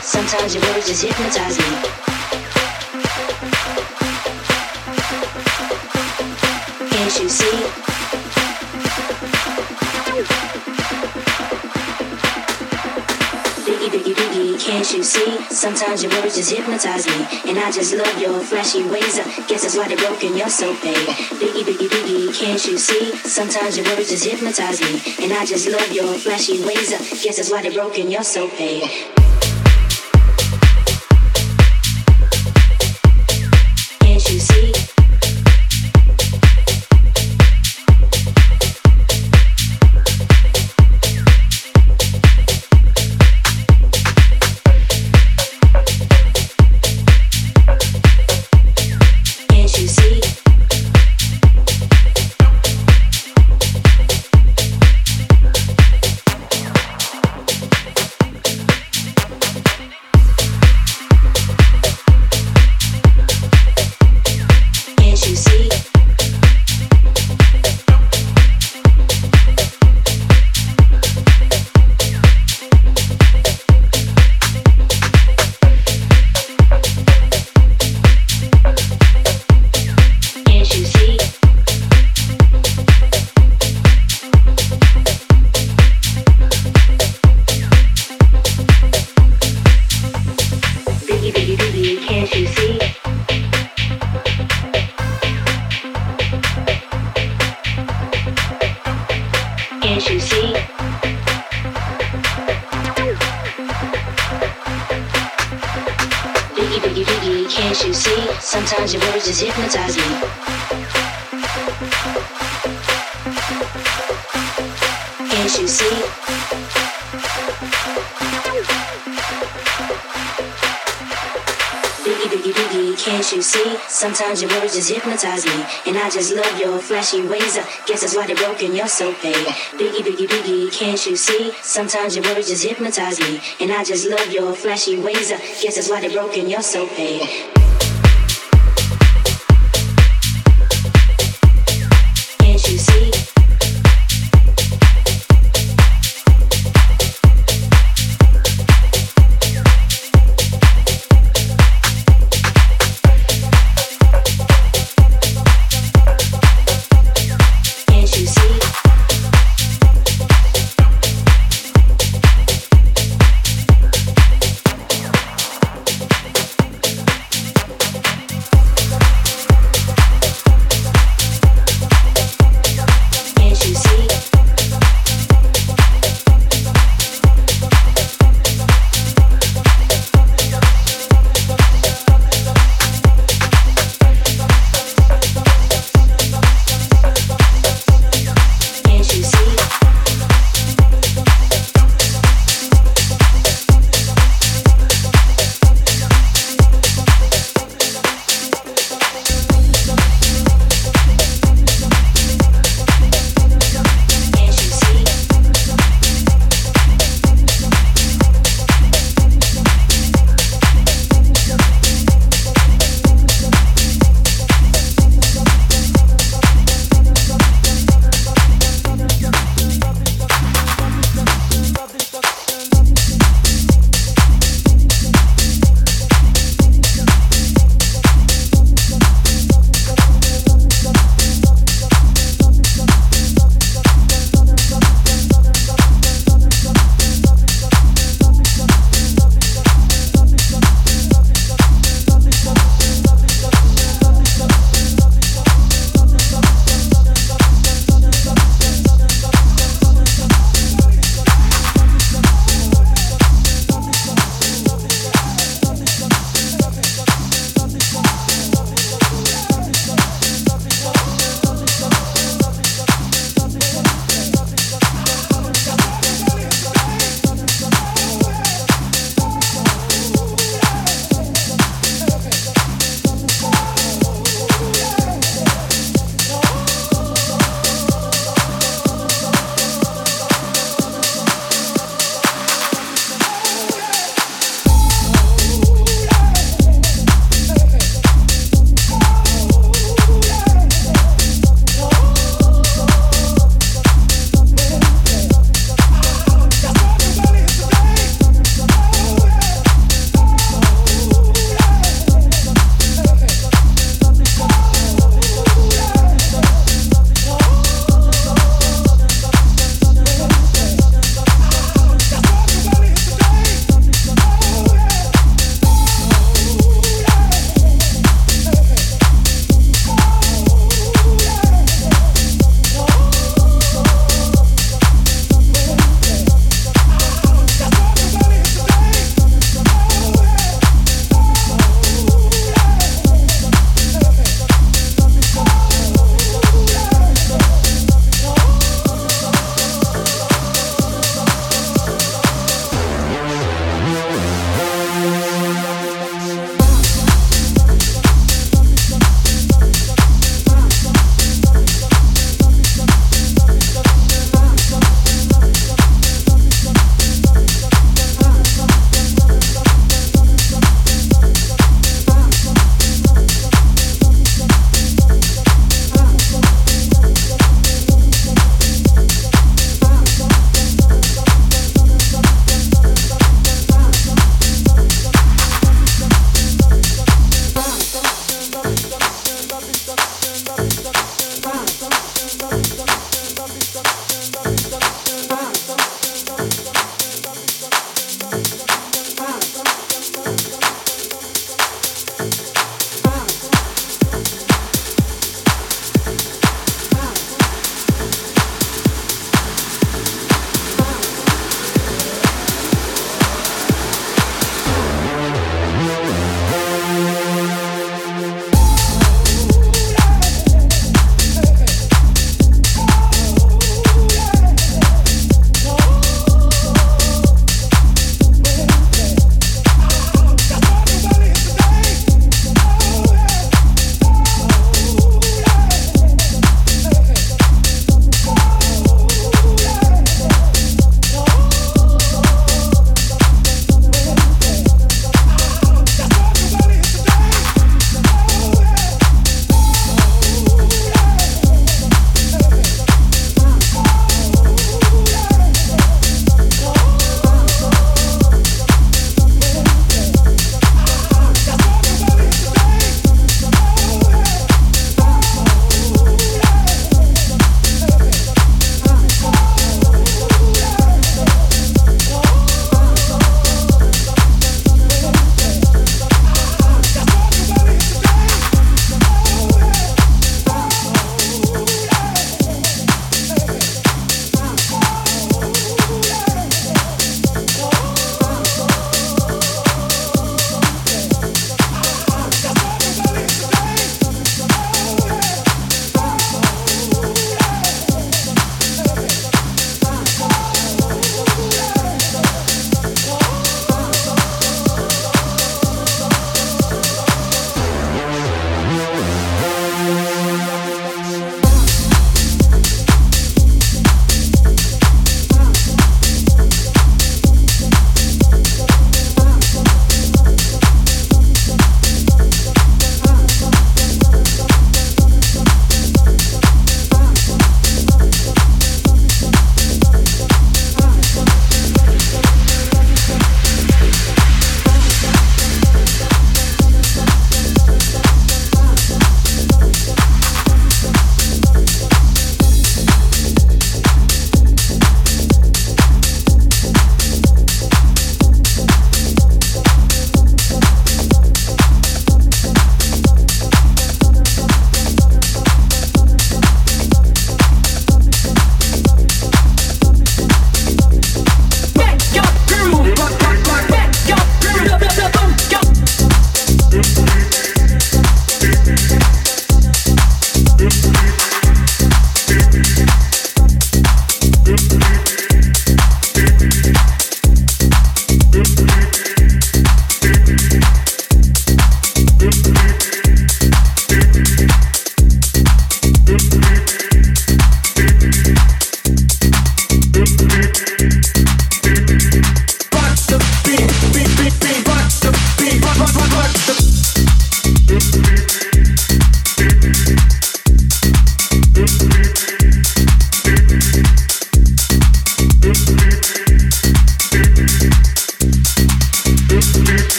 Sometimes your words just hypnotize me, and I just love your flashy ways. I guess that's why they broke and you're so paid. Biggie, biggie, biggie, can't you see? Sometimes your words just hypnotize me, and I just love your flashy ways. I guess that's why they broke and you're so paid. Hypnotize me, and I just love your flashy ways. I guess that's why they're broken. You're so paid. Biggie, biggie, biggie, can't you see? Sometimes your words just hypnotize me, and I just love your flashy ways. I guess that's why they're broken. You're so paid.